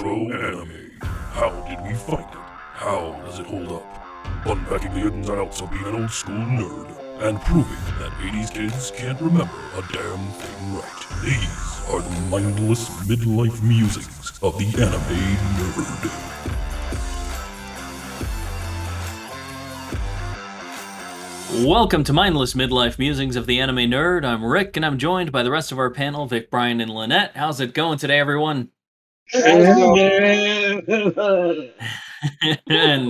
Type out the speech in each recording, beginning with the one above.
Retro Anime. How did we find it? How does it hold up? Unpacking the ins and outs of being an old school nerd and proving that 80s kids can't remember a damn thing right. These are the mindless midlife musings of the anime nerd. Welcome to Mindless Midlife Musings of the Anime Nerd. I'm Rick, and I'm joined by the rest of our panel, Vic, Brian, and Lynette. How's it going today, everyone? In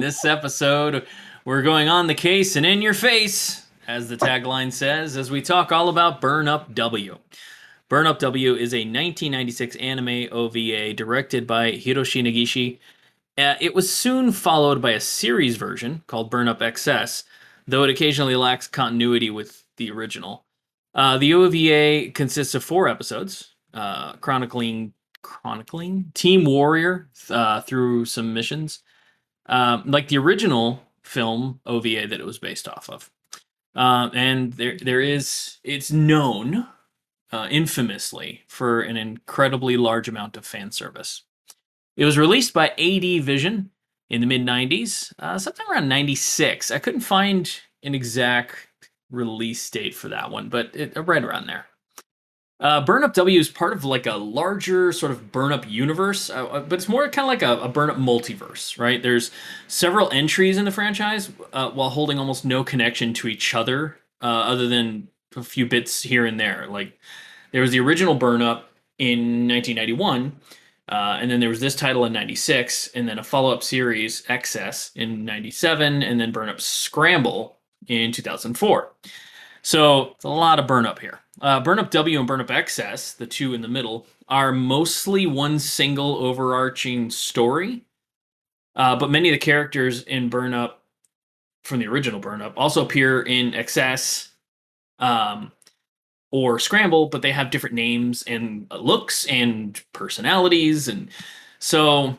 this episode, we're going on the case and in your face, as the tagline says, as we talk all about Burn Up W. Burn Up W is a 1996 anime OVA directed by Hiroshi Negishi. Uh, it was soon followed by a series version called Burn Up XS, though it occasionally lacks continuity with the original. Uh, the OVA consists of four episodes, uh, chronicling chronicling Team Warrior uh, through some missions, um, like the original film OVA that it was based off of. Uh, and there, there is it's known uh, infamously for an incredibly large amount of fan service. It was released by AD Vision in the mid 90s, uh, sometime around 96. I couldn't find an exact release date for that one, but it, right around there. Uh, Burn Up W is part of like a larger sort of Burn Up universe, uh, uh but it's more kind of like a, a, Burn Up multiverse, right? There's several entries in the franchise uh, while holding almost no connection to each other, uh, other than a few bits here and there. Like there was the original Burn Up in 1991, uh, and then there was this title in 96, and then a follow up series, Excess, in 97, and then Burn Up Scramble in 2004. So it's a lot of burn up here. Uh, W and burn up XS, the two in the middle, are mostly one single overarching story. Uh, but many of the characters in burn up from the original burn up also appear in XS um, or Scramble, but they have different names and looks and personalities. And so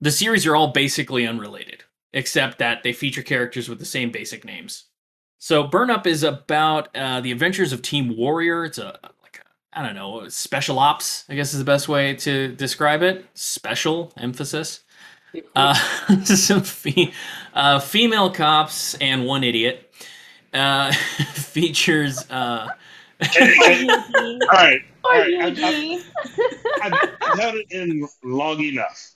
the series are all basically unrelated, except that they feature characters with the same basic names. So Burn Up is about uh, the adventures of Team Warrior. It's a like I don't know special ops. I guess is the best way to describe it. Special emphasis. Uh, some fe- uh, female cops and one idiot. Uh, features. Uh, all right. All right. I've, I've, I've held it in long enough.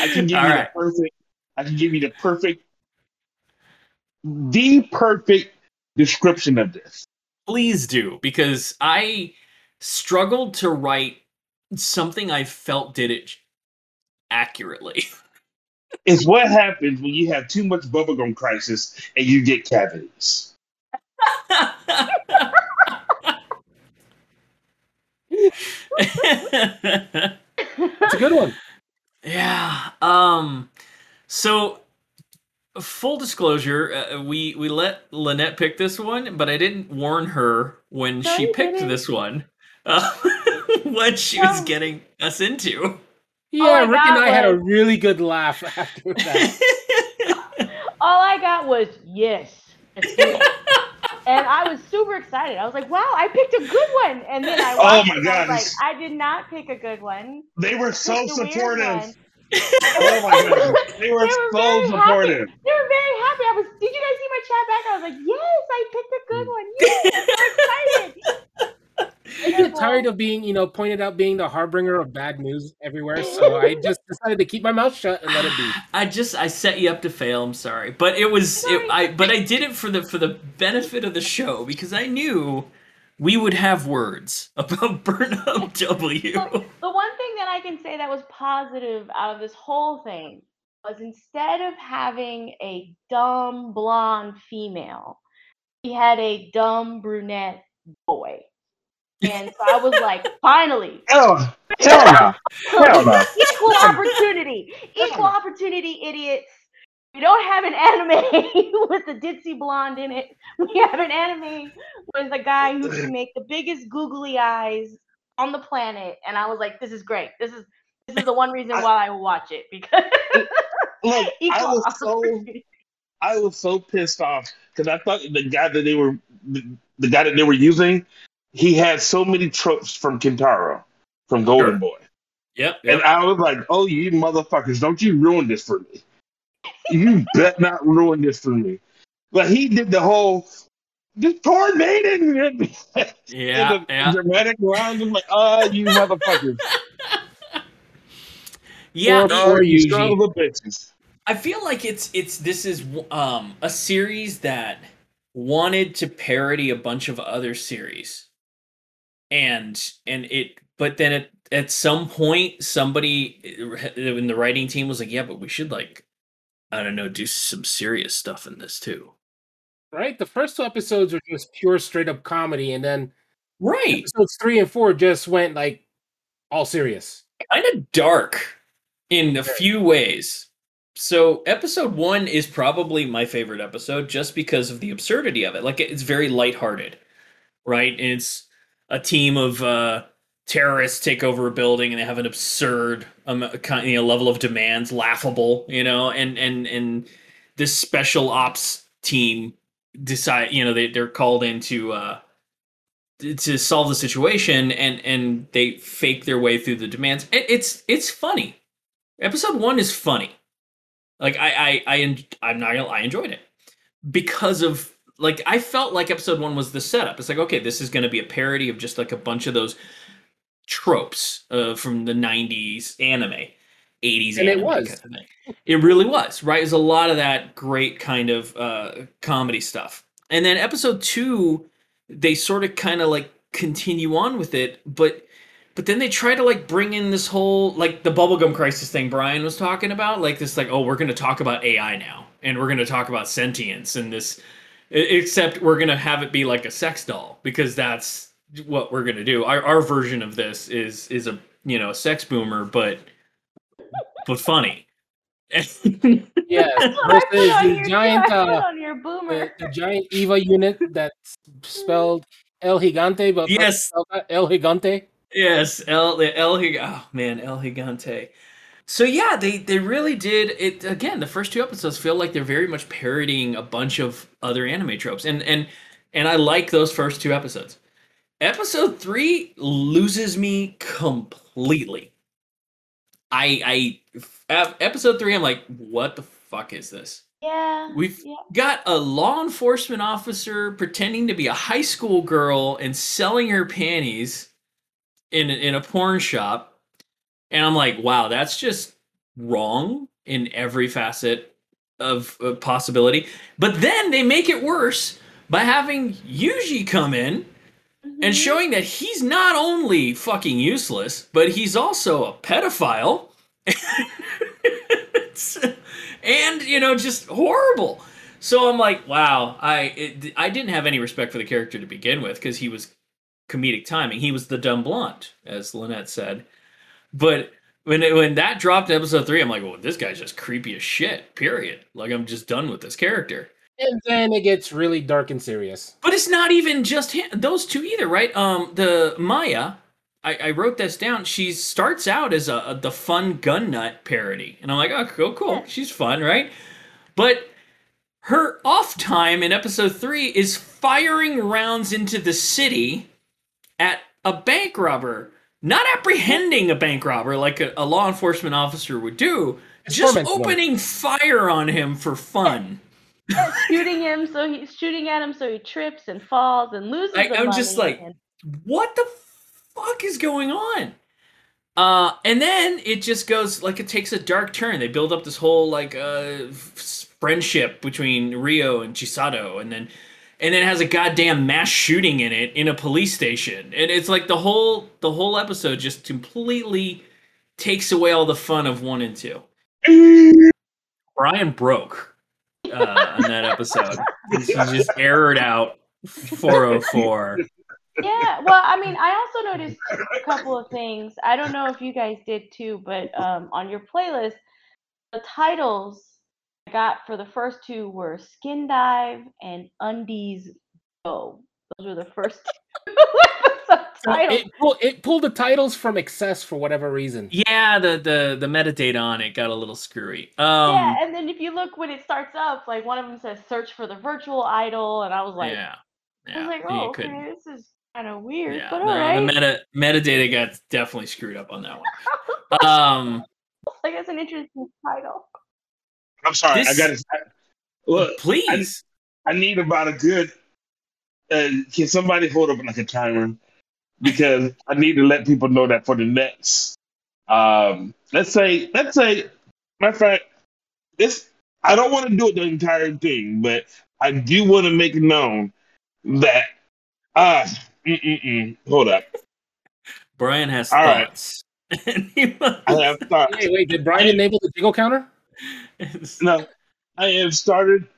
I can give all you right. the perfect. I can give you the perfect the perfect description of this. Please do, because I struggled to write something I felt did it accurately. it's what happens when you have too much bubblegum crisis and you get cavities. It's a good one. Yeah. Um so full disclosure, uh, we we let Lynette pick this one, but I didn't warn her when no, she picked didn't. this one uh, what she no. was getting us into. Yeah, Rick and I was... had a really good laugh after that. All I got was yes. and I was super excited. I was like, "Wow, I picked a good one!" And then I, oh my god, like, I did not pick a good one. They were so supportive oh my god, they were, they were so supportive. Happy. They were very happy. I was. Did you guys see my chat back? I was like, yes, I picked a good one. Yes, I'm excited. I get tired of being, you know, pointed out being the harbinger of bad news everywhere. So I just decided to keep my mouth shut and let it be. I just I set you up to fail. I'm sorry, but it was it, I but I did it for the for the benefit of the show because I knew we would have words about Burn Up W. So, the one thing that I can say that was positive out of this whole thing was instead of having a dumb blonde female, he had a dumb brunette boy. And so I was like, finally. Oh, hell no. Hell no. Equal opportunity. Equal opportunity, idiots we don't have an anime with a ditzy blonde in it. We have an anime with a guy who can make the biggest googly eyes on the planet. And I was like, this is great. This is this is the one reason why I watch it because look, I was so I was so pissed off because I thought the guy that they were the, the, guy that they were using, he had so many tropes from Kintaro, from Golden sure. Boy. Yep, yep. And I was like, "Oh, you motherfuckers! Don't you ruin this for me? You bet not ruin this for me." But he did the whole this poor maiden. yeah, the yeah. dramatic lines. I'm like, "Oh, you motherfuckers! Yeah, Poor- Poor you Yuji. son of a bitches!" I feel like it's it's this is um a series that wanted to parody a bunch of other series. And and it but then at at some point somebody in the writing team was like, "Yeah, but we should like I don't know, do some serious stuff in this too." Right? The first two episodes were just pure straight up comedy, and then Right. episodes three and four just went like all serious. kind of dark in a few ways. So episode one is probably my favorite episode just because of the absurdity of it. Like it's very lighthearted, right? And it's a team of uh, terrorists take over a building and they have an absurd um, kind you know, level of demands, laughable, you know, and and and this special ops team decide, you know, they they're called into uh, to solve the situation and and they fake their way through the demands. It, it's it's funny. Episode one is funny. Like i i, I i'm not i enjoyed it because of like i felt like episode one was the setup. It's like okay this is gonna be a parody of just like a bunch of those tropes uh, from the 90s anime 80s And it anime was. kind of thing. it really was right there's a lot of that great kind of uh comedy stuff and then episode two they sort of kind of like continue on with it but but then they try to like bring in this whole like the bubblegum crisis thing brian was talking about like this like oh we're going to talk about ai now and we're going to talk about sentience and this except we're going to have it be like a sex doll because that's what we're going to do our, our version of this is is a you know a sex boomer but but funny Yes, I put versus the giant uh, on your boomer. the, the giant Eva unit that's spelled El Gigante, but Yes. El Gigante. Yes, El the El Hig- oh man, El Gigante. So yeah, they they really did it again. The first two episodes feel like they're very much parodying a bunch of other anime tropes, and and and I like those first two episodes. Episode three loses me completely. I I episode three, I'm like, what the fuck is this? Yeah. We've yeah. got a law enforcement officer pretending to be a high school girl and selling her panties in a- in a porn shop, and I'm like, wow, that's just wrong in every facet of, of possibility. But then they make it worse by having Yuji come in and Mhm. showing that he's not only fucking useless, but he's also a pedophile. and you know, just horrible. So I'm like, wow, I it, I didn't have any respect for the character to begin with because he was comedic timing. He was the dumb blonde, as Lynette said. But when it, when that dropped in episode three, I'm like, well, this guy's just creepy as shit. Period. Like I'm just done with this character. And then it gets really dark and serious. But it's not even just him, those two either, right? Um, the Maya, I, I wrote this down. She starts out as a, a the fun gun nut parody, and I'm like, oh, cool, cool. She's fun, right? But her off time in episode three is firing rounds into the city at a bank robber, not apprehending a bank robber like a, a law enforcement officer would do, just opening fire on him for fun. Shooting him so he's shooting at him so he trips and falls and loses I- I'm just like- and- what the fuck is going on? Uh, and then it just goes like it takes a dark turn. They build up this whole like uh friendship between Rio and Chisato, and then and then it has a goddamn mass shooting in it in a police station, and it's like the whole the whole episode just completely takes away all the fun of one and two. Brian broke uh, on that episode. she just errored out 404. yeah well i mean i also noticed a couple of things i don't know if you guys did too but um, on your playlist the titles i got for the first two were skin dive and undies go those were the first two it, pull, it pulled the titles from excess for whatever reason. Yeah, the the the metadata on it got a little screwy. Um, yeah and then if you look when it starts up like one of them says search for the virtual idol and i was like yeah, i was like oh okay couldn't- this is kind of weird yeah, but the, all right the meta metadata got definitely screwed up on that one. Um, like that's an interesting title. I'm sorry. This- I got to. Look, please. I need about a good. Uh, can somebody hold up like a timer? Because I need to let people know that for the next. Um, let's say, let's say, matter of fact, this I don't want to do it the entire thing, but I do want to make it known that ah, mm-mm-mm, hold up, Brian has All right. thoughts. And he must- I have thought. Wait, wait, did Brian enable the jiggle counter? No, I have started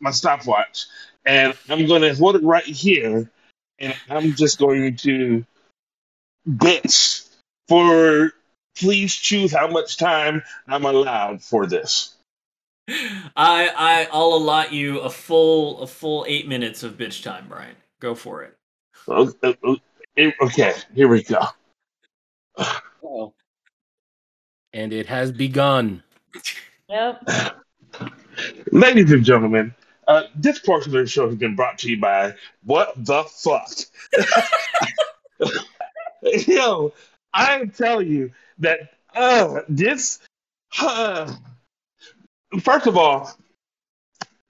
my stopwatch, and I'm going to hold it right here, and I'm just going to bitch for. Please choose how much time I'm allowed for this. I I I'll allot you a full a full eight minutes of bitch time, Brian. Go for it. O- o- o- Okay, here we go. Oh. And it has begun. Yep. Ladies and gentlemen, uh, this portion of the show has been brought to you by What the Fuck? Yo, I tell you that uh, this. Uh, first of all,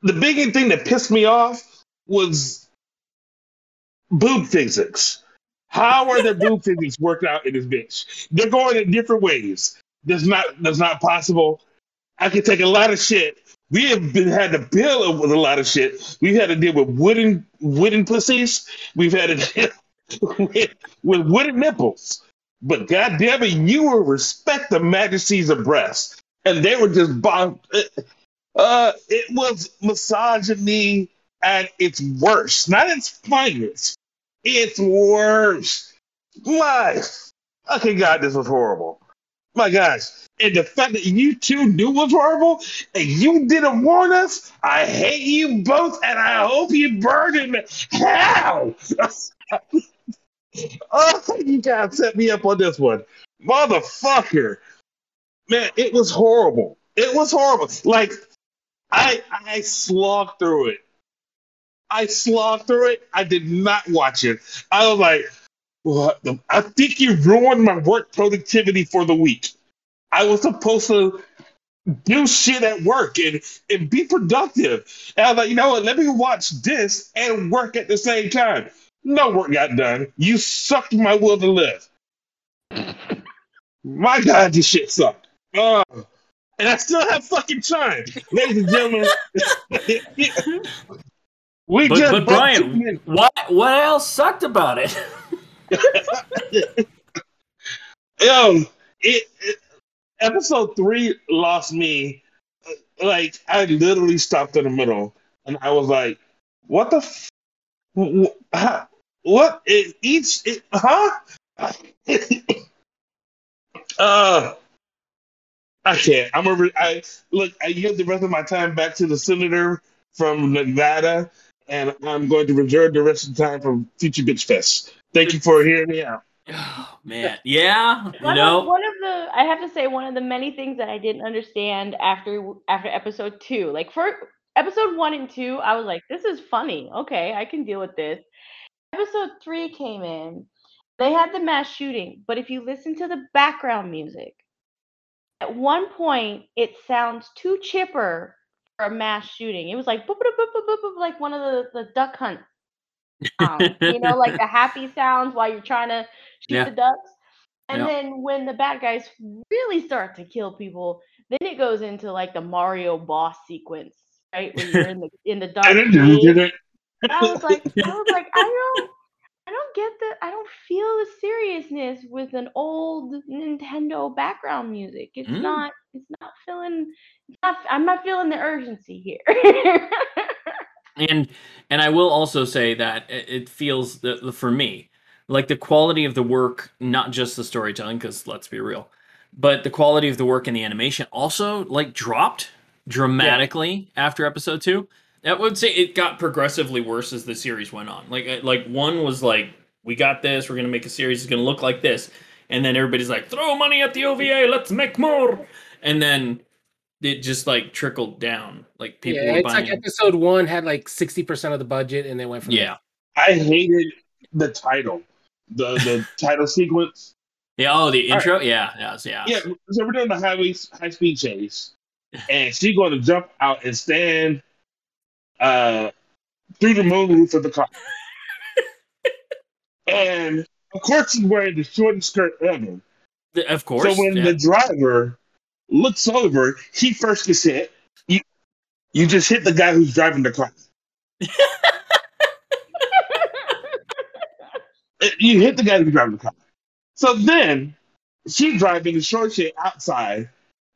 the biggest thing that pissed me off was boob physics. How are their boob physics worked out in this bitch? They're going in different ways. That's not that's not possible. I can take a lot of shit. We have been had to deal with a lot of shit. We've had to deal with wooden wooden pussies. We've had to deal with, wooden nipples. But God damn it, you will respect the majesties of breasts. And they were just bomb. Uh, it was misogyny at its worst, not its finest. It's worse. My okay, God, this was horrible. My gosh. And the fact that you two knew was horrible and you didn't warn us, I hate you both and I hope you burn in hell. oh, you guys set me up on this one. Motherfucker. Man, it was horrible. It was horrible. Like, I I slogged through it. I slogged through it. I did not watch it. I was like, what the, I think you ruined my work productivity for the week. I was supposed to do shit at work and, and be productive. And I was like, you know what? Let me watch this and work at the same time. No work got done. You sucked my will to live. My God, this shit sucked. Uh, and I still have fucking time. Ladies and gentlemen, we But- just but Brian. What what else sucked about it? Yo, it, it episode three lost me. Like I literally stopped in the middle, and I was like, "What the? F- wh- wh- huh? What? It each? It, huh? uh, I can't. I'm over. I look. I give the rest of my time back to the senator from Nevada, and I'm going to reserve the rest of the time for Future Bitch Fest. Thank you for hearing me out. Oh man, yeah, you One, know, of, one of the I have to say one of the many things that I didn't understand after after episode two. Like for episode one and two, I was like, this is funny. Okay, I can deal with this. Episode three came in. They had the mass shooting, but if you listen to the background music, at one point it sounds too chipper for a mass shooting. It was like boop, boop, boop, boop, boop, boop, like one of the, the duck hunt sounds. Um, you know, like the happy sounds while you're trying to shoot Yeah. the ducks. And Yeah. then when the bad guys really start to kill people, then it goes into like the Mario boss sequence, right? When you're in the in the dark. I didn't do cave. it. I was like, I was like, I don't, I don't get the, I don't feel the seriousness with an old Nintendo background music. It's Mm. not, it's not feeling, it's not, I'm not feeling the urgency here. and and I will also say that it feels that for me like the quality of the work, not just the storytelling, because let's be real, but the quality of the work and the animation also like dropped dramatically after episode two. I would say it got progressively worse as the series went on. Like uh, like one was like we got this, we're gonna make a series, it's gonna look like this, and then everybody's like throw money at the OVA, let's make more, and then it just like trickled down. Like people yeah, were it's buying. like episode one had like sixty percent of the budget, and they went from yeah. I hated the title, the the title sequence. Yeah. Oh, the All right. intro. Yeah. Yeah. Yeah. Yeah, so we're doing the highway high speed chase, and she's going to jump out and stand uh, through the moon roof of the car. and of course, she's wearing the shortest skirt ever. Of course. so when yeah. the driver looks over, he first gets hit. You you just hit the guy who's driving the car. Uh, You hit the guy who's driving the car. So then she's driving the short shit outside,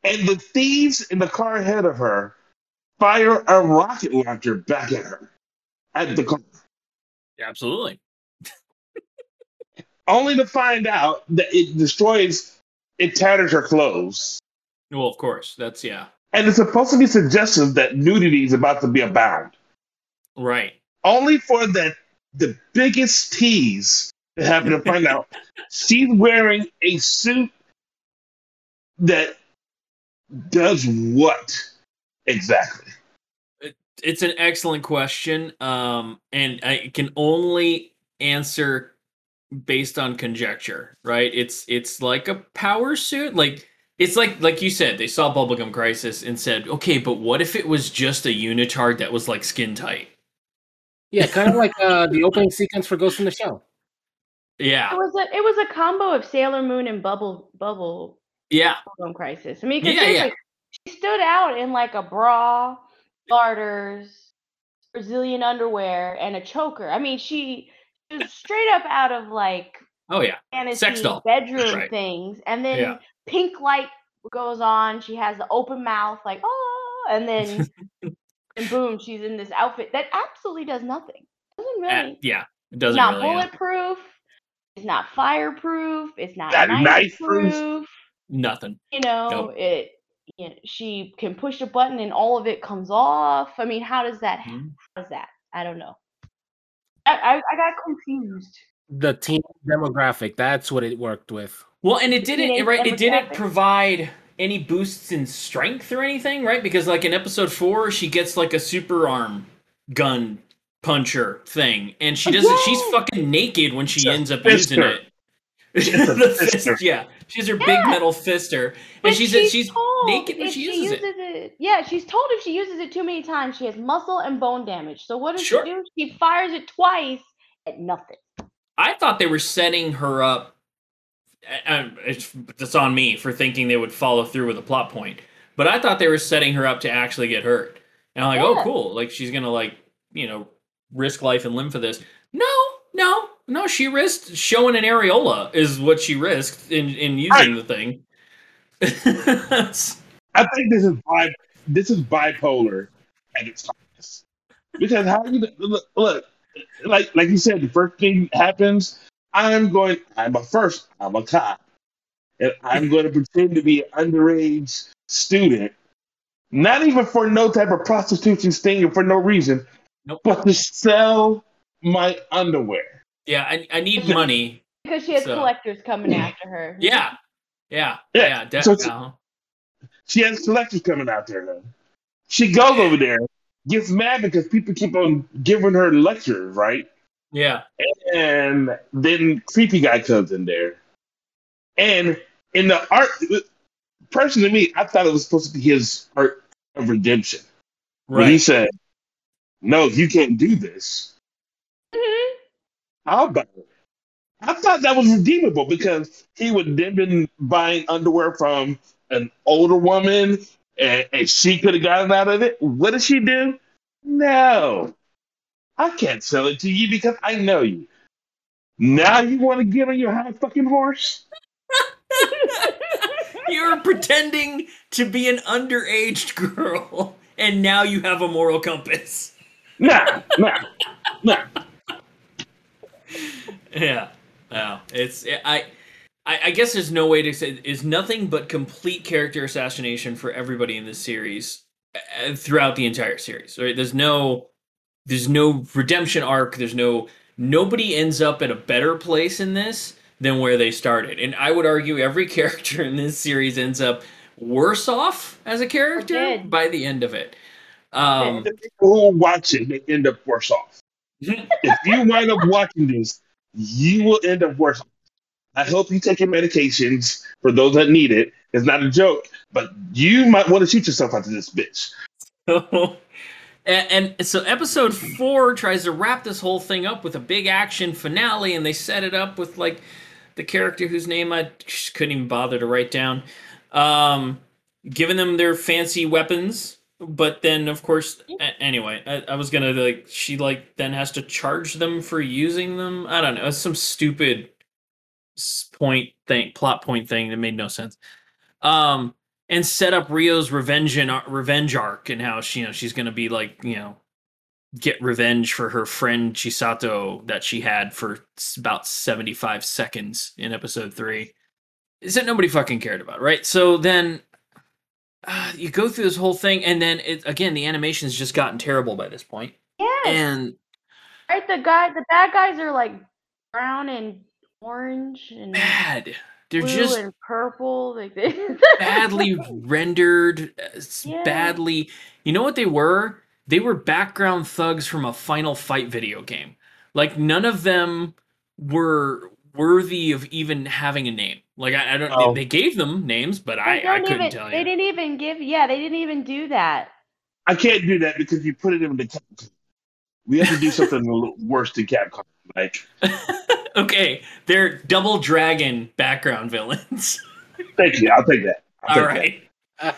and the thieves in the car ahead of her fire a rocket launcher back at her at the car, Absolutely. only to find out that it destroys, it tatters her clothes. Well, of course. That's yeah. And it's supposed to be suggestive that nudity is about to be abound. Right. Only for the the biggest tease to happen to find out she's wearing a suit that does what exactly? It's an excellent question, um, and I can only answer based on conjecture. Right? It's it's like a power suit. Like it's like like you said, they saw Bubblegum Crisis and said, okay, but what if it was just a unitard that was like skin tight? Yeah, kind of like uh, the opening sequence for Ghost in the Shell. Yeah. It was a it was a combo of Sailor Moon and Bubble Bubble Yeah. Bubble Crisis. I mean, Yeah, seriously, yeah. She stood out in like a bra, garters, Brazilian underwear, and a choker. I mean, she, she was straight up out of like Oh yeah. fantasy doll. bedroom Right. things, and then Yeah. pink light goes on. She has the open mouth, like oh, and then and boom, she's in this outfit that absolutely does nothing. Doesn't Uh, really. yeah. It doesn't not really. uh, bulletproof. It's not fireproof. It's not Not knife knife-proof. proof. nothing. You know, Nope. it. You know, she can push a button and all of it comes off. I mean, how does that? Mhm. How does that? I don't know. I, I, I got confused. The teen demographic. That's what it worked with. Well, and it didn't Teenage right. It didn't provide any boosts in strength or anything, right? Because like in episode four, she gets like a super arm gun puncher thing, and she doesn't. She's fucking naked when she It's ends up using it. The fister. fist, yeah. She's her big metal fister, But and she's she's, naked when she uses it. Yeah, she's told if she uses it too many times, she has muscle and bone damage. So what does Sure. she do? She fires it twice at nothing. I thought they were setting her up. It's on me for thinking they would follow through with a plot point, but I thought they were setting her up to actually get hurt. And I'm like, oh, cool! Like she's gonna like you know risk life and limb for this. No, no, no. She risked showing an areola is what she risked in in using the thing. I think this is bi- this is bipolar at its finest. Because how you look, look like like you said, the first thing happens. I'm going. I'm a first. I'm a cop, and I'm going to pretend to be an underage student, not even for no type of prostitution sting or for no reason, Nope. but to sell my underwear. Yeah, I, I need money. Because she has So- collectors coming after her. Yeah, yeah, Yeah, yeah. de- so uh-huh. She has collectors coming out there now. She goes over there, gets mad because people keep on giving her lectures, right? yeah. And then creepy guy comes in there. And in the art, personally, to me, I thought it was supposed to be his art of redemption. Right. When he said, No, you can't do this. I'll buy it. I thought that was redeemable because he would then been buying underwear from an older woman and, and she could have gotten out of it. What did she do? No. I can't sell it to you because I know you. Now you want to get on your high fucking horse? You're pretending to be an underage girl, and now you have a moral compass. Nah, nah, nah. Yeah, no, it's I, I, I guess there's no way to say is nothing but complete character assassination for everybody in this series uh, throughout the entire series. Right? There's no, there's no redemption arc. There's no nobody ends up at a better place in this than where they started, and I would argue every character in this series ends up worse off as a character by the end of it. Um, The people who watch it they end up worse off. if you wind up watching this, you will end up worse. I hope you take your medications for those that need it. It's not a joke, but you might want to shoot yourself after this bitch. And, and so episode four tries to wrap this whole thing up with a big action finale, and they set it up with like the character whose name I couldn't even bother to write down, um, giving them their fancy weapons. But then, of course, anyway, I, I was gonna like she like then has to charge them for using them. I don't know, it's some stupid point thing, plot point thing that made no sense. Um, and set up Rio's revenge and revenge arc and how she you know she's gonna be like you know get revenge for her friend Chisato that she had for about seventy five seconds in episode three. Is that nobody fucking cared about, right? So then uh, you go through this whole thing, and then it again the animation's just gotten terrible by this point, Yes. and right. The guy, the bad guys are like brown and orange and bad. They're blue just and purple. Like they badly rendered, uh, Yeah. badly. You know what they were? They were background thugs from a Final Fight video game. Like none of them were worthy of even having a name. Like I, I don't. Oh. They, they gave them names, but They I, I couldn't even, tell you. They didn't even give. Yeah, they didn't even do that. I can't do that because you put it in the Capcom. We have to do something a little worse than Capcom. Like, okay, they're double dragon background villains. thank you. I'll take that. I'll All take right. that.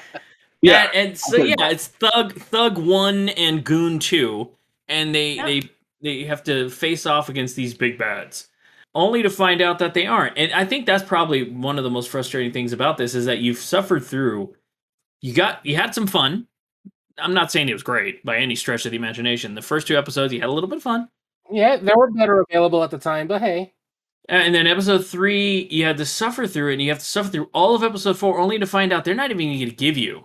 Yeah, Yeah. and so Okay. yeah, it's Thug Thug One and Goon Two, and they Yep. they they have to face off against these big bads, only to find out that they aren't. And I think that's probably one of the most frustrating things about this is that you've suffered through. You got you had some fun. I'm not saying it was great by any stretch of the imagination. The first two episodes, you had a little bit of fun. Yeah, there were better available at the time, but hey. And then episode three, you had to suffer through it, and you have to suffer through all of episode four, only to find out they're not even going to give you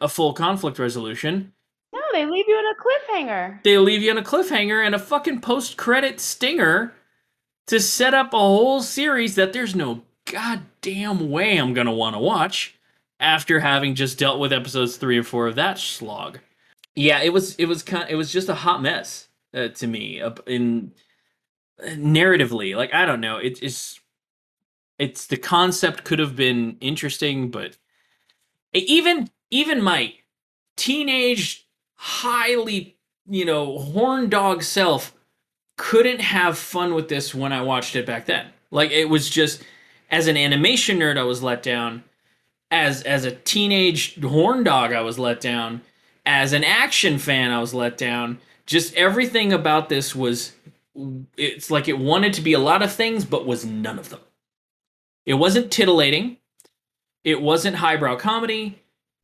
a full conflict resolution. No, they leave you in a cliffhanger. they leave you in a cliffhanger and a fucking post credit stinger to set up a whole series that there's no goddamn way I'm gonna want to watch after having just dealt with episodes three and four of that slog. Yeah, it was it was kind it was just a hot mess uh, to me uh, in uh, narratively. Like I don't know, it, it's it's the concept could have been interesting, but even even my teenage highly you know horn dog self couldn't have fun with this when i watched it back then like it was just as an animation nerd i was let down as as a teenage horn dog i was let down as an action fan i was let down just everything about this was it's like it wanted to be a lot of things but was none of them it wasn't titillating it wasn't highbrow comedy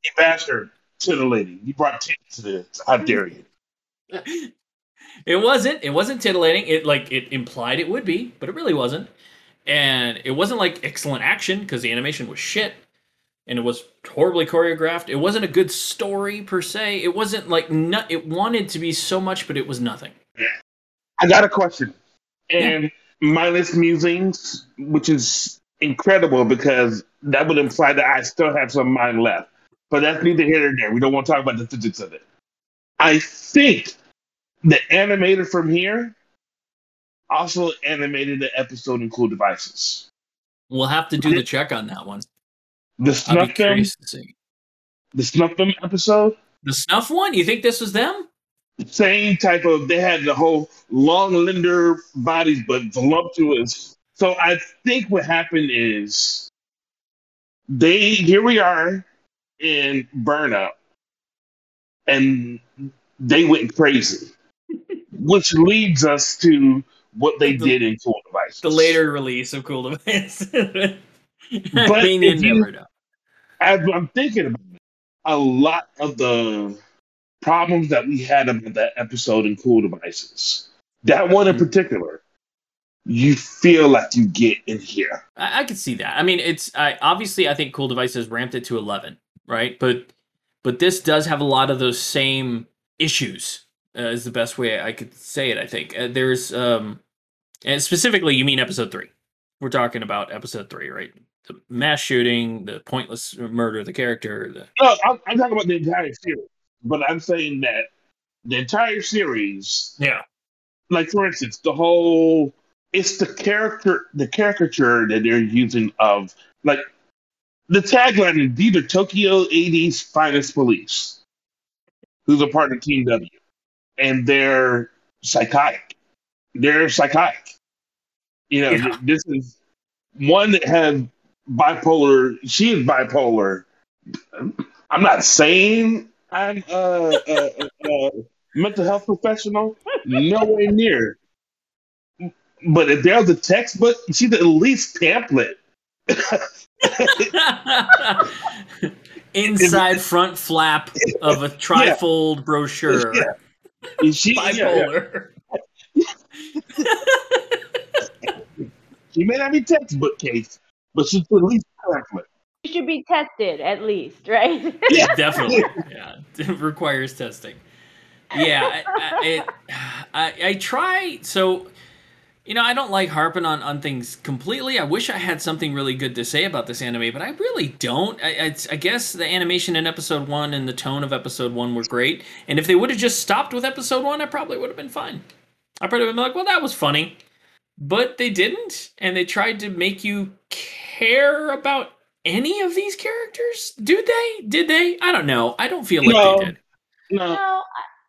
You bastard. Titillating. You brought tits to this. How dare you? It wasn't. It wasn't titillating. It like it implied it would be, but it really wasn't. And it wasn't like excellent action because the animation was shit, and it was horribly choreographed. It wasn't a good story per se. It wasn't like no, it wanted to be so much, but it was nothing. I got a question. And mindless musings, which is incredible because that would imply that I still have some mind left. But that's neither here nor there. We don't want to talk about the physics of it. I think the animator from here also animated the episode in Cool Devices. We'll have to do the check on that one. The Snuff Film, curious to see the Snuff Film episode, the snuff one. You think this was them? same type of. They had the whole long linder bodies, but voluptuous. So I think what happened is they here we are in burnout, and they went crazy, which leads us to what they The- did in Cool Devices. The later release of Cool Devices. But mean, if you never know. as I'm thinking about it, a lot of the problems that we had about that episode in Cool Devices, that one in Mhm. particular, you feel like you get in here. I, I could see that. I mean, it's I, obviously I think Cool Devices ramped it to eleven, right? But but this does have a lot of those same issues. Uh, is the best way I could say it. I think uh, there's um, and specifically you mean episode three. We're talking about episode three, right? The mass shooting, the pointless murder of the character. The No, I'm, I'm talking about the entire series, but I'm saying that the entire series, yeah, like for instance, the whole it's the character, the caricature that they're using of like the tagline is these are Tokyo 80s finest police, who's a part of Team W, and they're psychotic. They're psychotic. You know, Yeah. this is one that has bipolar. She is bipolar. I'm not saying I'm a, a, a, a mental health professional. Nowhere near. But if there's a textbook, she's at least pamphlet. Inside front flap of a trifold brochure. Yeah. And she, yeah, yeah. Bipolar. she may not be textbook case, but she's at least pamphlet. You should be tested at least, right? Yeah. Definitely. Yeah. It requires testing. Yeah. I, I, it, I, I try. So, you know, I don't like harping on, on things completely. I wish I had something really good to say about this anime, but I really don't. I, I, I guess the animation in episode one and the tone of episode one were great. And if they would have just stopped with episode one, I probably would have been fine. I probably would have been like, well, that was funny. But they didn't. And they tried to make you care about any of these characters. Do they? Did they? I don't know. I don't feel like No. they did. No, No,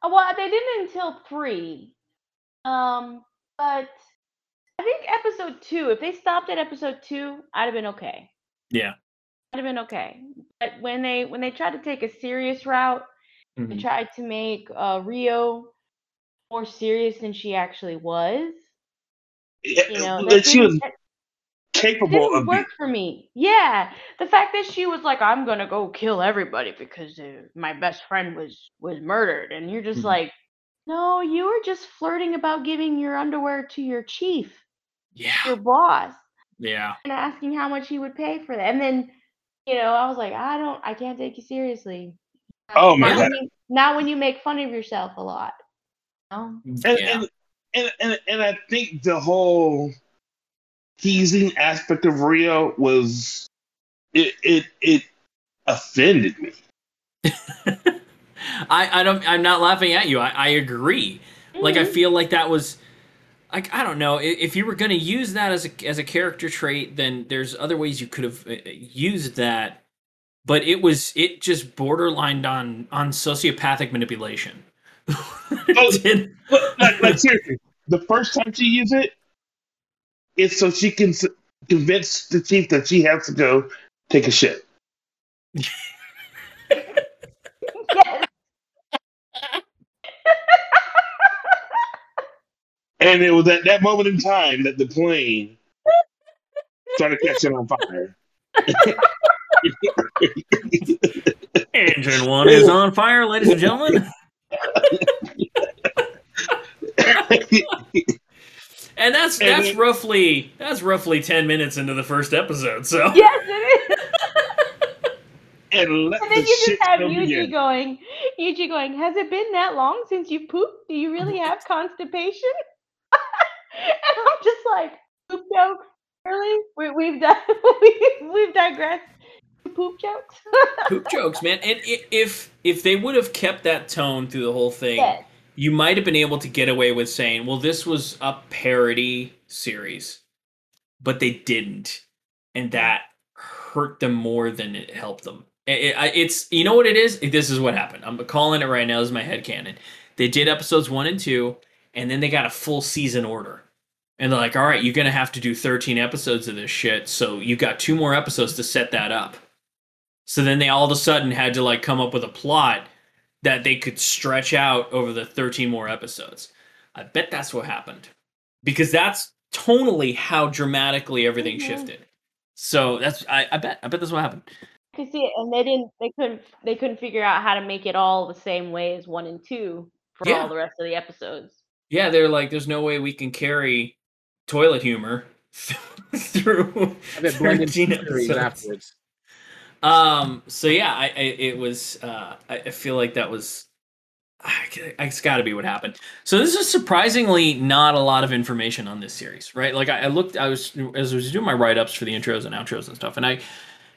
well, they didn't until three. Um, but I think episode two. If they stopped at episode two, I'd have been okay. Yeah. I'd have been okay. But when they when they tried to take a serious route, they Mhm. tried to make uh, Rio more serious than she actually was. You know, that she was that capable didn't of work for me. Yeah, the fact that she was like, "I'm gonna go kill everybody because uh, my best friend was was murdered," and you're just Mhm. like, "No, you were just flirting about giving your underwear to your chief, Yeah. your boss, Yeah. and asking how much he would pay for that." And then, you know, I was like, "I don't, I can't take you seriously." Oh my Not God. when you- Not when you make fun of yourself a lot. No. and, yeah. and, and and and I think the whole teasing aspect of Rio was it it it offended me. I, I don't I'm not laughing at you. I, I agree. Like I Mhm. feel like that was like I don't know if you were going to use that as a as a character trait then there's other ways you could have uh, used that but it was it just borderlined on on sociopathic manipulation. Did- like, like seriously, the first time she used it, it's so she can s- convince the chief that she has to go take a shit. And it was at that moment in time that the plane started catching on fire. Engine one is on fire, ladies and gentlemen. And that's And that's it- roughly that's roughly ten minutes into the first episode. So Yes, it is. and let And the then you shit just have come Yuji begin. going, Yuji going, has it been that long since you pooped? Do you really have constipation? and I'm just like, poop jokes? Really? We, we've done, we, we've digressed poop jokes? poop jokes, man. And if if they would have kept that tone through the whole thing, yes. you might have been able to get away with saying, "Well, this was a parody series," but they didn't, and that hurt them more than it helped them. It, it- it's you know what it is. This is what happened. I'm calling it right now. This is my head canon. They did episodes one and two, and then they got a full season order. And they're like, all right, you're going to have to do 13 episodes of this shit. So you've got two more episodes to set that up. So then they all of a sudden had to like come up with a plot that they could stretch out over the 13 more episodes. I bet that's what happened. Because that's tonally how dramatically everything Mhm. shifted. So that's I, I bet I bet that's what happened. I could see it, and they didn't. They couldn't. They couldn't figure out how to make it all the same way as one and two for Yeah. all the rest of the episodes. Yeah, they're like, there's no way we can carry toilet humor through Have it blended 13 episodes. afterwards. Um. So yeah, I, I it was. Uh, I, I feel like that was. I, it's got to be what happened. So this is surprisingly not a lot of information on this series, right? Like I, I looked, I was as I was doing my write ups for the intros and outros and stuff, and I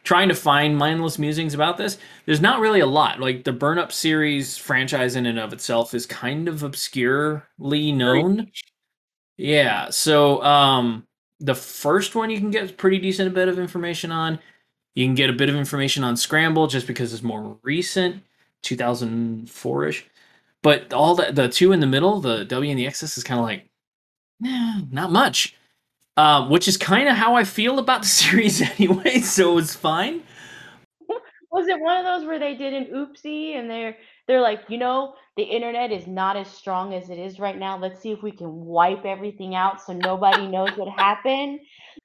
trying to find mindless musings about this. There's not really a lot. Like the Burn Up series franchise in and of itself is kind of obscurely known. Yeah. So um the first one you can get pretty decent a bit of information on. You can get a bit of information on Scramble just because it's more recent, 2004ish. But all the the two in the middle, the W and the XS, is kind of like, nah, not much. Uh, which is kind of how I feel about the series anyway, so it's fine. Was it one of those where they did an oopsie and they're they're like, you know, the internet is not as strong as it is right now. Let's see if we can wipe everything out so nobody knows what happened.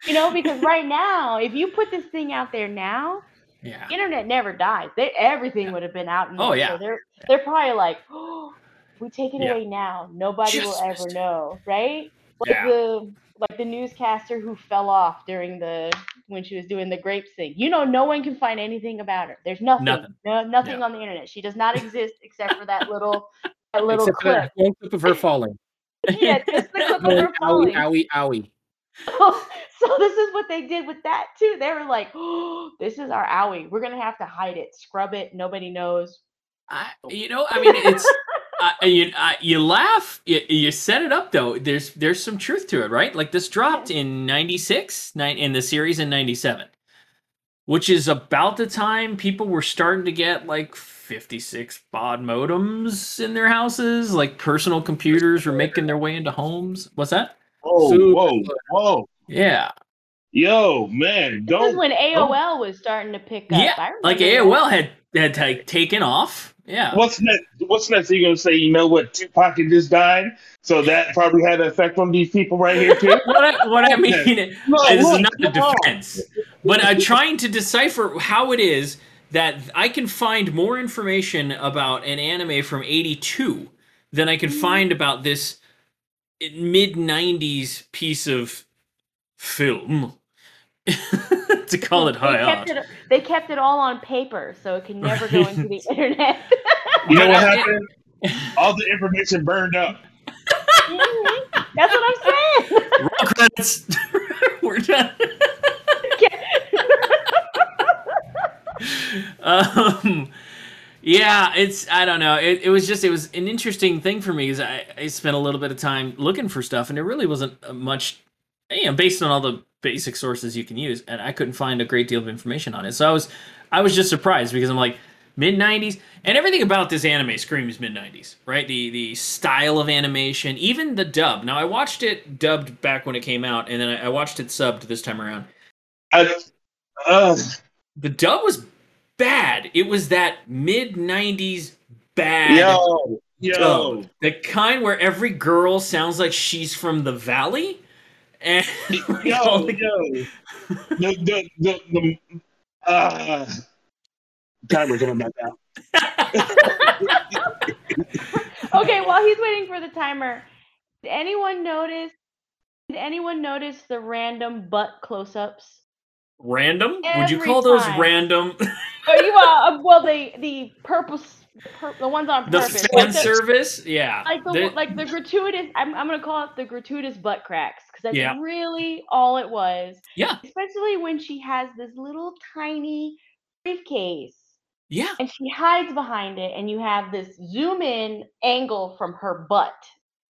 You know, because right now, if you put this thing out there now, Yeah. internet never dies. They, everything would have been out. in Oh, yeah. So they're they're probably like, oh, we take it Yeah. away now. Nobody will ever know, right? Like Yeah. the like the newscaster who fell off during the when she was doing the grapes thing. You know, no one can find anything about her. There's nothing. Nothing. No, nothing Yeah. on the internet. She does not exist except for that little that little Except for clip. that clip of her falling. Yeah, just the clip of her owie, falling. owie, owie. so this is what they did with that too. They were like, "Oh, this is our owie. We're gonna have to hide it, scrub it. Nobody knows." I, you know, I mean, it's uh, you, uh, you laugh, you, you set it up though. There's there's some truth to it, right? Like this dropped in '96, nine in the series in '97, which is about the time people were starting to get like 56 baud modems in their houses, like personal computers were making their way into homes. What's that? Oh, Super whoa, whoa. Yeah, Yo, man, This is don't. when AOL was starting to pick up. I yeah, like remember that. AOL had had like, taken off. Yeah, What's next? What's next? Are you gonna say? You know what? Tupac had just died, so that probably had an effect on these people right here too. what I, what I mean. No, this is look, not a come on. defense, but I'm trying to decipher how it is that I can find more information about an anime from '82 than I can mm-hmm. find about this mid '90s piece of film. to call it They high kept art. it, they kept it all on paper, so it can never go into the internet. You know what happened? All the information burned up. Mhm. That's what I'm saying. Roll credits. We're done. um yeah it's i don't know it, it was just it was an interesting thing for me because I, I spent a little bit of time looking for stuff and there really wasn't uh, much you know based on all the basic sources you can use and i couldn't find a great deal of information on it. So i was i was just surprised because i'm like mid 90s and everything about this anime screams mid 90s right? The the style of animation even the dub. Now i watched it dubbed back when it came out and then i, I watched it subbed this time around. Uh, the dub was bad. It was that mid '90s bad, yo, yo, dub. the kind where every girl sounds like she's from the valley, and like, yo, the- yo. The the the, the uh, timer coming back out. okay, while he's waiting for the timer, did anyone notice? Did anyone notice the random butt close-ups? random. Would you Every call those random? Oh, you uh, well the the purpose, the, pur- the ones on the purpose, fan like the, service, yeah. like the They- like the gratuitous. I'm I'm gonna call it the gratuitous butt cracks because that's Yeah. really all it was. yeah, Especially when she has this little tiny briefcase yeah. and she hides behind it, and you have this zoom in angle from her butt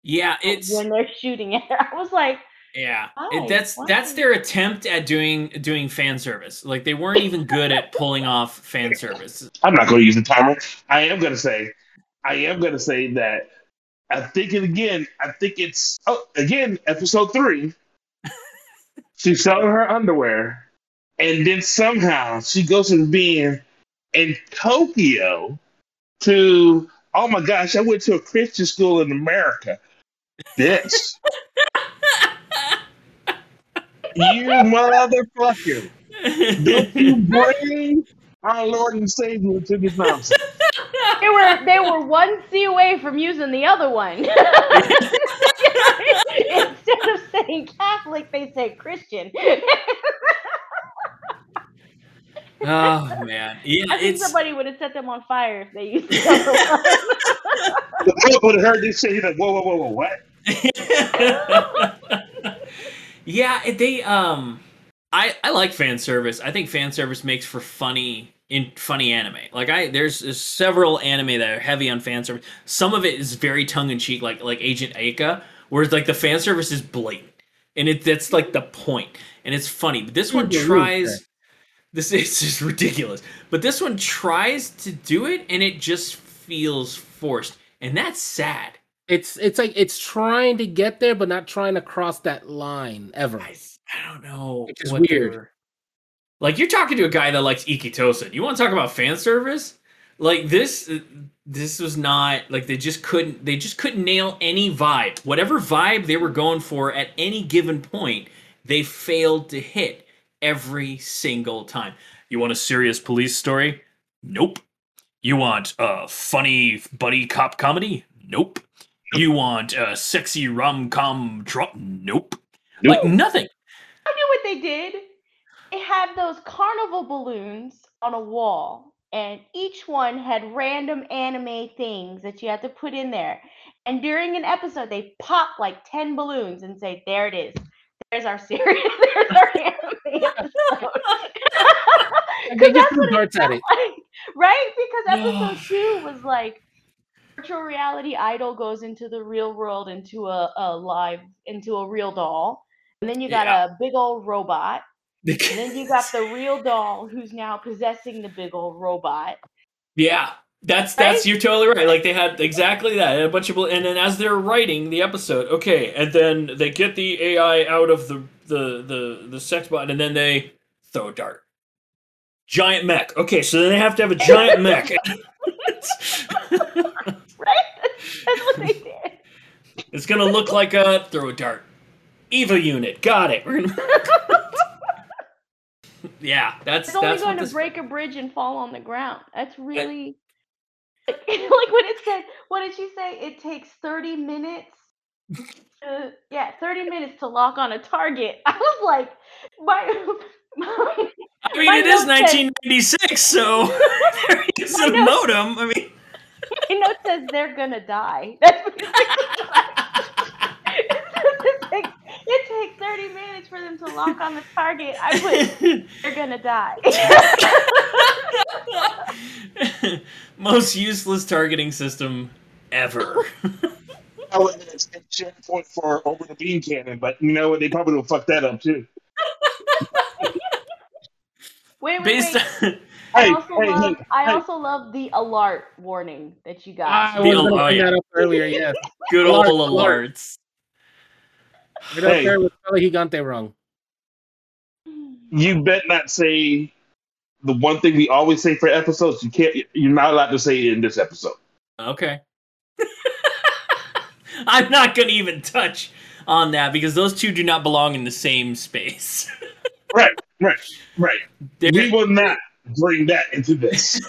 Yeah, it's when they're shooting at her. I was like, yeah. It, that's that's their attempt at doing doing fan service. Like they weren't even good at pulling off fan service. I'm not going to use the timer. I am going to say, I am going to say that I think it again. I think it's oh again episode three. She's selling her underwear, and then somehow she goes from being in Tokyo to oh my gosh, I went to a Christian school in America. This you motherfucker! Don't you bring our Lord and Savior to this nonsense? They were they were one C away from using the other one. Instead of saying Catholic, they say Christian. oh man, yeah. I think It's somebody would have set them on fire if they used the other one. The Pope would have heard this shit. He's like, whoa, whoa, whoa, whoa, what? yeah, they um I I like fan service. I think fan service makes for funny in funny anime. Like I there's, there's several anime that are heavy on fan service. Some of it is very tongue in cheek like like Agent Aika whereas like the fan service is blatant, and it that's like the point, and it's funny. But this one tries. This is just ridiculous. But this one tries to do it, and it just feels forced, and that's sad. It's it's like it's trying to get there, but not trying to cross that line ever. I, I don't know. It's weird. Were- Like you're talking to a guy that likes Ikki Tousen. You want to talk about fan service? Like this, this was not like they just couldn't. They just couldn't nail any vibe. Whatever vibe they were going for at any given point, they failed to hit every single time. You want a serious police story? Nope. You want a funny buddy cop comedy? Nope. You want a sexy rom com drop? Nope. Like nothing. I knew what they did. They had those carnival balloons on a wall, and each one had random anime things that you had to put in there. And during an episode, they pop like 10 balloons and say, There it is. There's our series. There's our anime episode. And they 'Cause just that's what it felt like, right? Because episode two was like virtual reality idol goes into the real world into a, a live into a real doll. And then you got Yeah. a big old robot. And then you got the real doll who's now possessing the big old robot. Yeah, that's that's you're totally right. Like they had exactly that. A bunch of and then as they're writing the episode, okay, and then they get the AI out of the the the the sex bot, and then they throw a dart. Giant mech. Okay, so then they have to have a giant mech. Right? That's what they did. it's gonna look like a throw a dart. Eva unit. Got it. Yeah, that's It's only that's going to this. break a bridge and fall on the ground. That's really like, like when it said, what did she say? It takes 30 minutes. To, yeah, 30 minutes to lock on a target. I was like, my, my I mean, it is note says- 1996, so there is a note- modem. I mean. My note says they're gonna die. That's what it says. it, takes, it takes 30 minutes for them to lock on the target. I put they're gonna die. Most useless targeting system ever. Oh, and it's a share point for over the beam cannon, but you know what? They probably will fuck that up too. wait, wait, Based wait. on I Hey, also hey, love hey, I hey. also love the alert warning that you got. I was al- going to oh, bring yeah. that up earlier. Yes, good old Alert, alert. alerts. right up Hey. there with Fella Gigante wrong. You bet not say the one thing we always say for episodes. You can't. You're not allowed to say it in this episode. Okay. I'm not going to even touch on that because those two do not belong in the same space. Right, right, right. There- We will not bring that into this.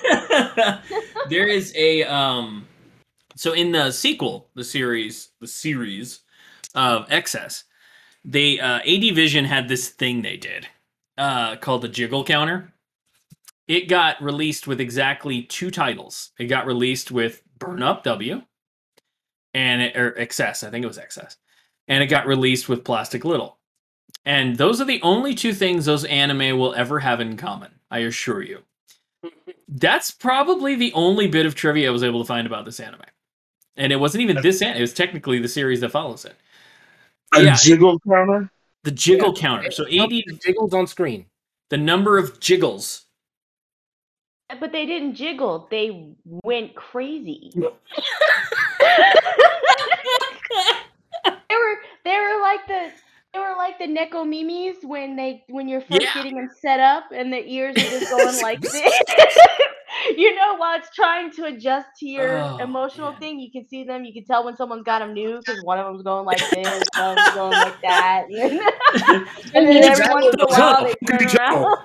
there is a um so in the sequel the series the series of excess. They uh A.D. Vision had this thing they did uh called the jiggle counter. It got released with exactly two titles. It got released with burn up w and it, or excess i think it was excess and it got released with plastic little. And those are the only two things those anime will ever have in common i assure you. That's probably the only bit of trivia I was able to find about this anime. And it wasn't even this anime, it was technically the series that follows it. A Yeah. jiggle counter. The jiggle counter. So 80 the jiggles on screen. the number of jiggles. Uh, but they didn't jiggle. They went crazy. they were they were like the they were like the Neko Mimis when they when you're first Yeah. getting them set up and the ears are just going like this. you know, while it's trying to adjust to your Oh, emotional man. thing, you can see them. You can tell when someone's got them new because one of them's going like this, one of them's going like that, and then every once in a while they turn around.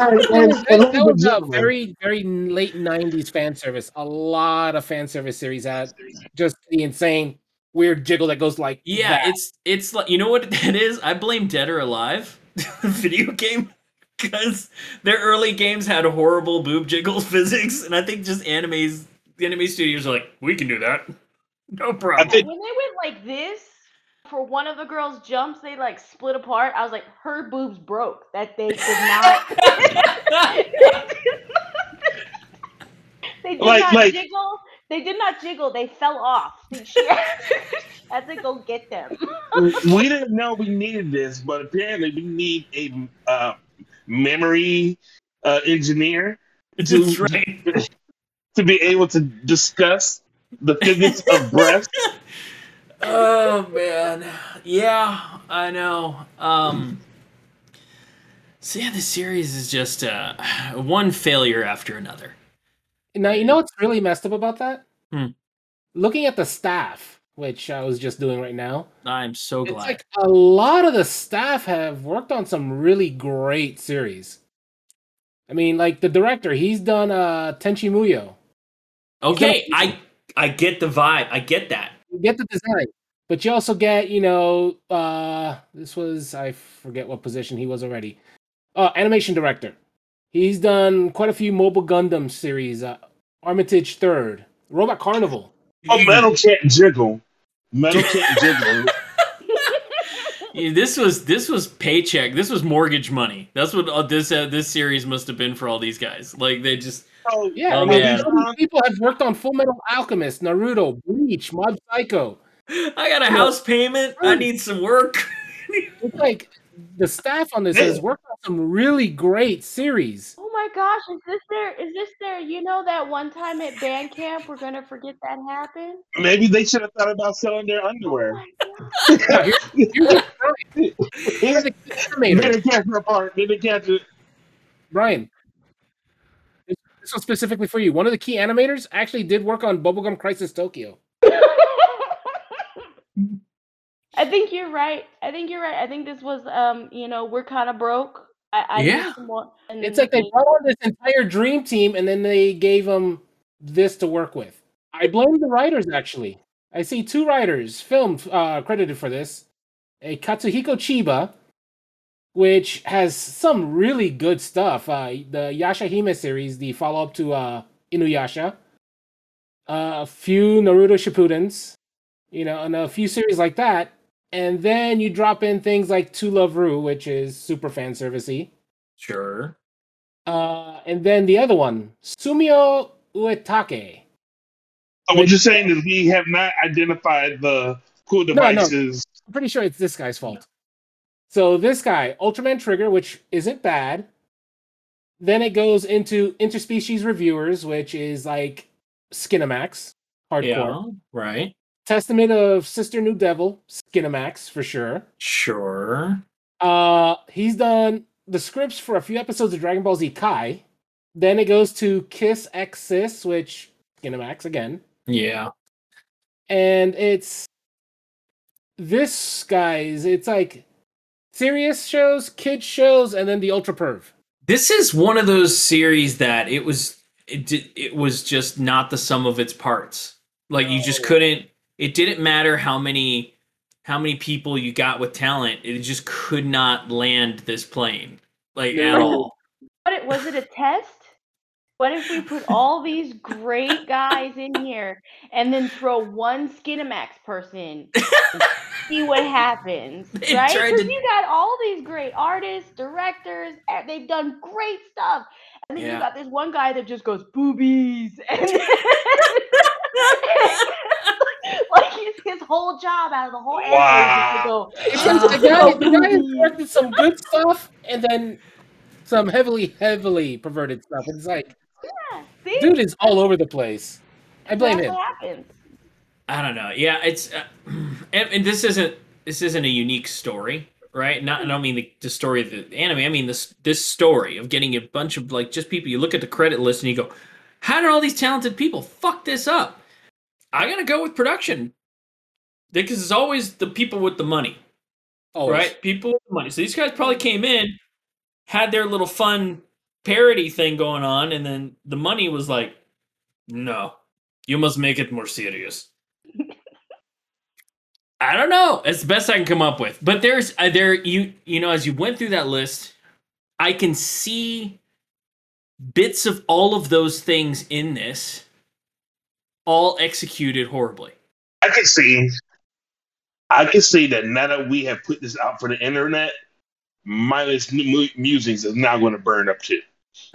And, That and, was, and that was a very, very late '90s fan service. A lot of fan service series had just the insane, weird jiggle that goes like Yeah, that. it's it's like you know what it is? I blame Dead or Alive, video game, because their early games had horrible boob jiggle physics, and I think just animes the anime studios are like, we can do that. No problem. Think- when they went like this for one of the girls' jumps, they like split apart. I was like, her boobs broke. That they did not. they did Like- not like- jiggle. They did not jiggle. They fell off. She, had to go get them. we didn't know we needed this, but apparently we need a uh, memory uh, engineer to, right. to be able to discuss the physics of breath. Oh man, yeah, I know. Um, so yeah, the series is just uh, one failure after another. Now you know what's really messed up about that? Hmm. Looking at the staff, which I was just doing right now, I'm so glad. it's glad. like a lot of the staff have worked on some really great series. I mean, like the director, he's done uh Tenchi Muyo. okay, I I get the vibe. I get that. You get the design, but you also get, you know, uh this was I forget what position he was already. Uh animation director. He's done quite a few mobile Gundam series, uh, Armitage Third, Robot Carnival. Oh, metal can't jiggle. Metal can't jiggle. Yeah, this was this was paycheck. This was mortgage money. That's what uh, this uh, this series must have been for all these guys. Like they just Oh, Yeah, Oh, I man. these people have worked on Full Metal Alchemist, Naruto, Bleach, Mob Psycho. I got a house payment. I need some work. It's like the staff on this has worked on some really great series. Oh my gosh, is this their is this their you know that one time at band camp we're gonna forget that happened? maybe they should have thought about selling their Oh underwear. my God. Now, here- here's the here's the animator, Didn't catch the part. Didn't catch it. Brian. This this was specifically for you. One of the key animators actually did work on Bubblegum Crisis Tokyo. I think you're right. I think you're right. I think this was um, you know, we're kind of broke. I, I need Yeah. some more- and It's like they they- brought on this entire dream team and then they gave them this to work with. I blame the writers actually. I see two writers filmed uh, credited for this. A Katsuhiko Chiba, which has some really good stuff. Uh, the Yashahime series, the follow up to uh, Inuyasha. Uh, a few Naruto Shippudens, you know, and a few series like that. And then you drop in things like To Love Ru, which is super fan servicey. Sure. Uh, and then the other one, Sumio Uetake. So what you're saying is we have not identified the cool devices. no. devices. I'm pretty sure it's this guy's fault. So this guy, Ultraman Trigger, which isn't bad. Then it goes into interspecies reviewers, which is like Skinemax, hardcore. Yeah. Right. Testament of Sister New Devil, Skinemax for sure. Sure. Uh, he's done the scripts for a few episodes of Dragon Ball Z Kai. Then it goes to Kiss X Sis, which Skinemax again. Yeah. and it's this guys it's like serious shows kids shows and then the ultra perv This is one of those series that it was it it was just not the sum of its parts. Like you just couldn't it didn't matter how many how many people you got with talent. It just could not land this plane. Like at all. What it was it a test? What if we put all these great guys in here and then throw one Skinemax person see what happens, They right? Because to- you got all these great artists, directors, and they've done great stuff, and then Yeah. you got this one guy that just goes boobies, and like his, his whole job out of the whole anime is to go. It's just the guy, the guy has directed some good stuff and then some heavily heavily perverted stuff it's like Yeah, see, dude is all over the place i blame That's him what happens. I don't know. Yeah, it's uh, and, and this isn't this isn't a unique story, right? Not I don't mean the, the story of the anime. I mean this this story of getting a bunch of like just people. You look at the credit list and you go, "How did all these talented people fuck this up?" I gotta go with production because it's always the people with the money, Always. right? People with the money. So these guys probably came in, had their little fun parody thing going on, and then the money was like, "No, you must make it more serious." I don't know. It's the best I can come up with. But there's uh, there you you know as you went through that list, I can see bits of all of those things in this, all executed horribly. I can see. I can see that now that we have put this out for the internet, mindless mu- musings is now going to burn up too.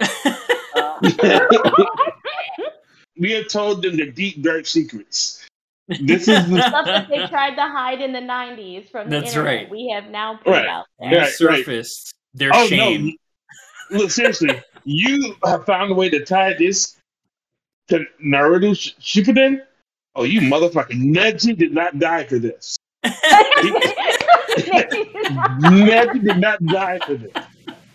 we have told them the deep dark secrets. This is the Stuff that they tried to hide in the '90s from the That's internet. right. We have now put Right. out there. You Yeah, right. surfaced their oh shame. no! Look, seriously, you have found a way to tie this to Naruto Sh- Shippuden. Oh, you motherfucking Neji did not die for this. Neji did not die for this.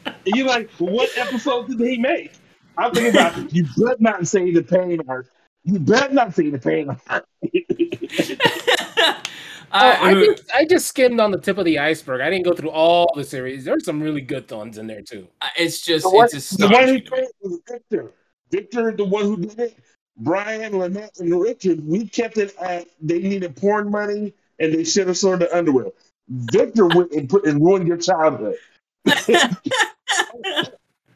And you're like, what episode did he make? I'm thinking about you better not say the Pain arc. You better not say the Pain arc. Oh, I, I, just, I just skimmed on the tip of the iceberg. I didn't go through all the series. There's some really good ones in there too. it's just The one, it's the one who astonishing. did it was Victor. Victor, the one who did it. Brian, Lynette, and Richard, we kept it at they needed porn money and they should have sold the underwear. Victor went and put and ruined your childhood.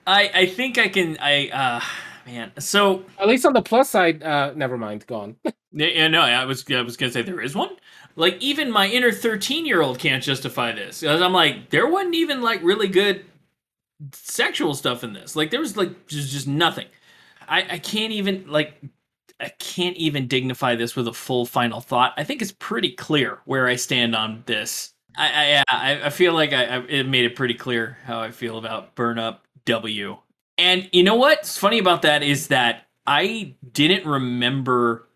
I I think I can I uh man. So At least on the plus side, uh, never mind, gone. yeah, yeah, no, I was I was gonna say there is one. Like even my inner thirteen year old can't justify this. 'Cause I'm like there wasn't even like really good sexual stuff in this. Like there was like just just nothing. I I can't even like I can't even dignify this with a full final thought. I think it's pretty clear where I stand on this. I I, I, feel like I, I it made it pretty clear how I feel about Burn Up W. And you know what's funny about that is that I didn't remember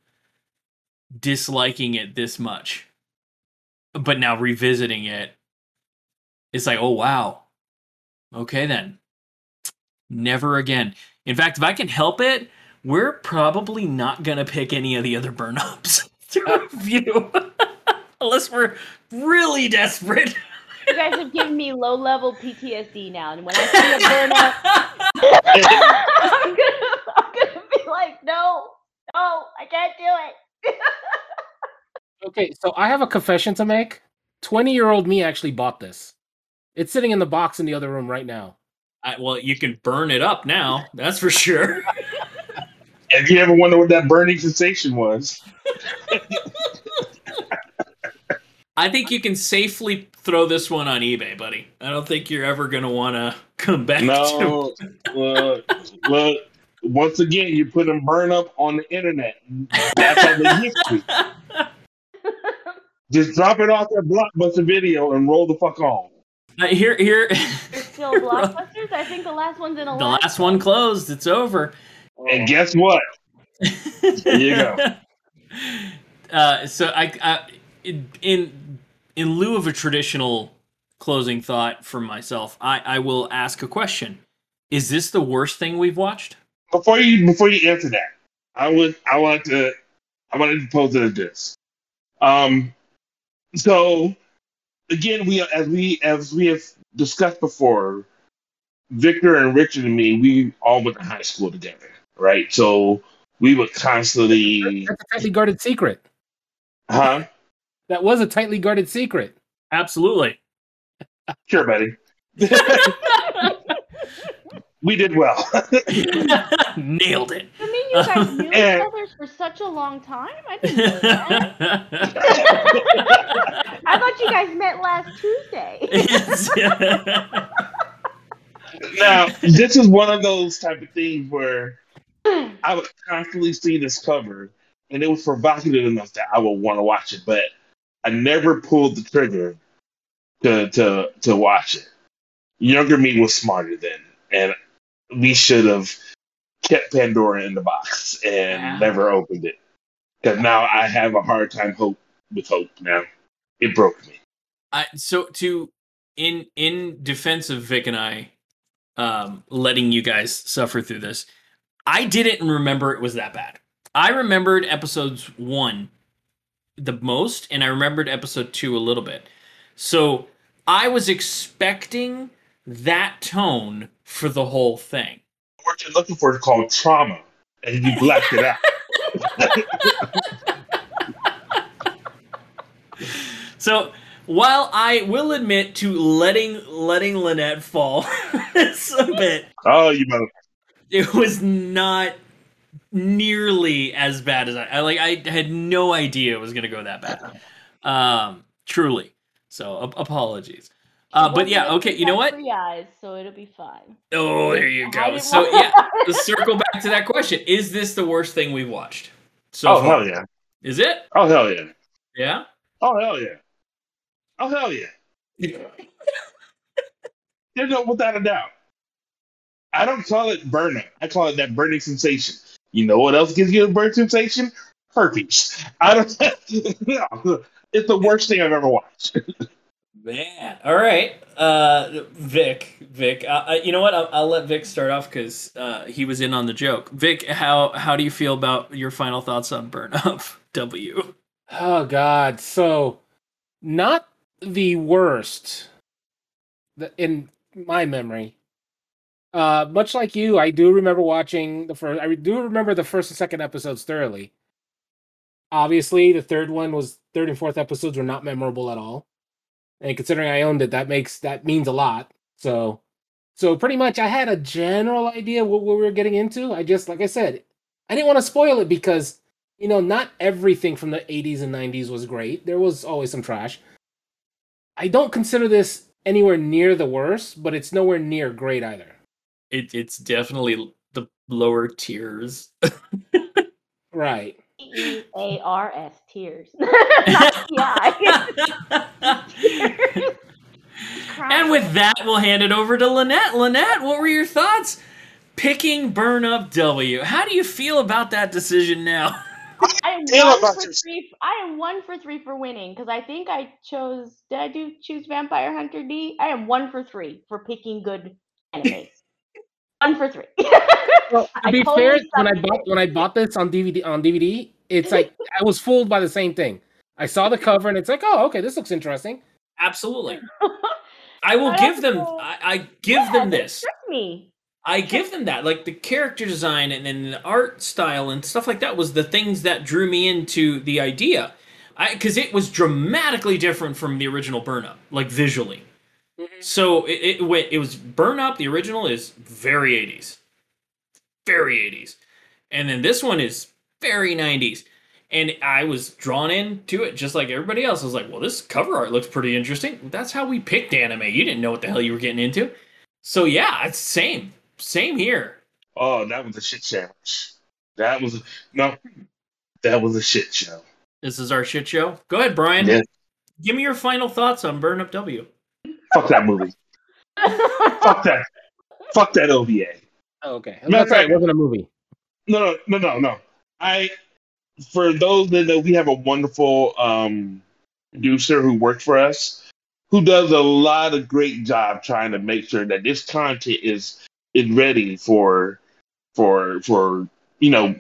disliking it this much. But now revisiting it, it's like, oh wow. Okay then. Never again. In fact, if I can help it, we're probably not gonna pick any of the other burn ups to review. Unless we're really desperate. You guys have given me low level PTSD now, and when I see a burn up, I'm gonna, I'm gonna be like, no, no, I can't do it. Okay, so I have a confession to make. 20 year old me actually bought this. It's sitting in the box in the other room right now. I, well, you can burn it up now. That's for sure. If you ever wonder what that burning sensation was, I think you can safely throw this one on eBay, buddy. I don't think you're ever gonna want to come back. to no, look, look. Once again, you put them burn up on the internet. That's how they used to. Just drop it off that blockbuster video and roll the fuck on. Uh, here, here. There's still blockbusters. I think the last one's in a. the last one closed. It's over. And guess what? There you go. Uh, so I, I, in in lieu of a traditional closing thought from myself, I, I will ask a question: Is this the worst thing we've watched? Before you before you answer that, I would I want to I wanted to pose it as this. Um, so again, we as we as we have discussed before, Victor and Richard and me, we all went to high school together, right? So we would constantly, That's a tightly guarded secret. huh? That was a tightly guarded secret. Absolutely. Sure, buddy. we did well. Nailed it. I mean, you guys knew each other for such a long time. I didn't know that. I thought you guys met last Tuesday. now, this is one of those type of things where I would constantly see this cover, and it was provocative enough that I would want to watch it, but I never pulled the trigger to to to watch it. Younger me was smarter then, and we should have kept Pandora in the box and never opened it. Because now I have a hard time hope with hope. Now it broke me. I, so to in in defense of Vic and I, um, letting you guys suffer through this, I didn't remember it was that bad. I remembered episodes one the most, and I remembered episode two a little bit. So I was expecting that tone for the whole thing. What you're looking for is called trauma, and you blacked it out. So while I will admit to letting letting Lynette fall a bit, Oh, you mother. It was not nearly as bad as I, I like. I had no idea it was going to go that bad. Um, truly. So ap- apologies. Uh, but yeah, okay. You know what? Three eyes, so it'll be fine. Oh, there you go. So yeah, let's circle back to that question: Is this the worst thing we've watched? So Oh far? hell yeah! Is it? Oh hell yeah! Yeah. Oh hell yeah! Oh hell yeah! There's no without a doubt. I don't call it burning. I call it that burning sensation. You know what else gives you a burning sensation? Herpes. I don't. it's the worst thing I've ever watched. Man. All right. Uh, Vic. Vic. Uh, uh, you know what? I'll, I'll let Vic start off because uh, he was in on the joke. Vic, how how do you feel about your final thoughts on Burn Up W? Oh God! So, not the worst in my memory. Uh, much like you, I do remember watching the first. I do remember the first and second episodes thoroughly. Obviously, the third one was third and fourth episodes were not memorable at all. And considering I owned it, that makes that means a lot. So, so pretty much, I had a general idea what, what we were getting into. I just, like I said, I didn't want to spoil it because you know, not everything from the 80s and 90s was great. There was always some trash. I don't consider this anywhere near the worst, but it's nowhere near great either. It, it's definitely the lower tiers. Right. T E A R S tears. Not and with that, we'll hand it over to Lynette. Lynette, what were your thoughts? Picking Burn Up W. How do you feel about that decision now? I am one for this. three. I am one for three for winning because I think I chose. Did I do choose Vampire Hunter D? I am one for three for picking good animes. One for three. Well, to be totally fair, when I bought when I bought this on DVD on DVD, it's like I was fooled by the same thing. I saw the cover and it's like, oh, okay, this looks interesting. Absolutely. I will But give them. also- I, I give Yeah, them this. me. I give them that. Like the character design and, and the art style and stuff like that was the things that drew me into the idea. Because it was dramatically different from the original Burn Up, like visually. Mm-hmm. So it, it went. It was Burn Up. The original is very 80s, very 80s, and then this one is very 90s. And I was drawn into it just like everybody else. I was like, well, this cover art looks pretty interesting. That's how we picked anime. You didn't know what the hell you were getting into. So yeah, it's same. Same here. Oh, that was a shit sandwich. That was no, that was a shit show. This is our shit show. Go ahead, Brian. Yeah. Give me your final thoughts on Burn Up W. Fuck that movie. Fuck that. Fuck that OVA. Oh, okay. Matter of That's right. fact- It wasn't a movie. No, no, no, no, no. I, for those that know, we have a wonderful um, producer who works for us, who does a lot of great job trying to make sure that this content is is ready for for for you know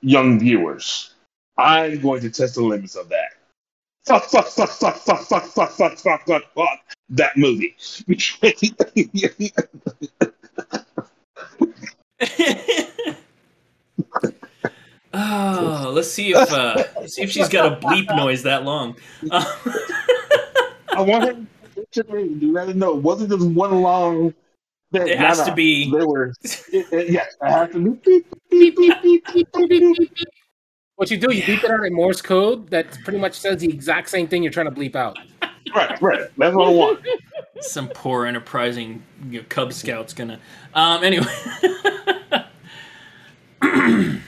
young viewers. I'm going to test the limits of that. Fuck, fuck, fuck, fuck, fuck, fuck, fuck, fuck, fuck, fuck, fuck that movie. oh, let's see if uh, let's see if she's got a bleep noise that long. I want him to let him know it wasn't just one long. Thing. It has No, to no. be- There were. It, it, yes, it has to be. What you do, you beep it out in Morse code that pretty much says the exact same thing you're trying to bleep out. Right, right. That's what I want. some poor enterprising you know, Cub Scout's gonna. Um. Anyway.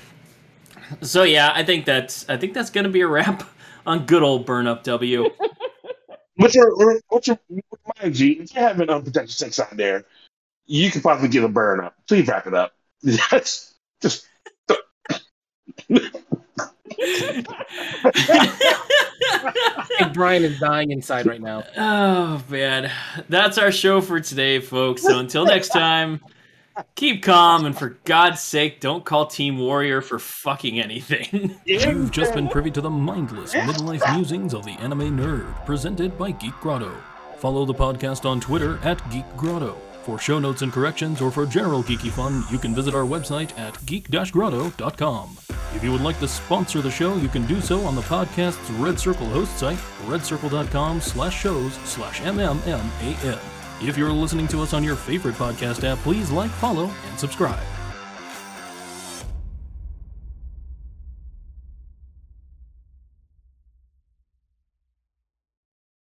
so yeah, I think that's I think that's gonna be a wrap on good old Burn Up W. What's your, what's your, mind you, if you're having unprotected sex out there, you could possibly get a burn up. Please wrap it up. That's just. I Brian is dying inside right now. Oh man, that's our show for today, folks. So until next time, keep calm and for God's sake, don't call Team Warrior for fucking anything. You've just been privy to the mindless midlife musings of the anime nerd, presented by Geek Grotto. Follow the podcast on Twitter at Geek Grotto. For show notes and corrections or for general geeky fun, you can visit our website at geek-grotto.com. If you would like to sponsor the show, you can do so on the podcast's Red Circle host site, redcircle.com slash shows slash mmman. If you're listening to us on your favorite podcast app, please like, follow, and subscribe.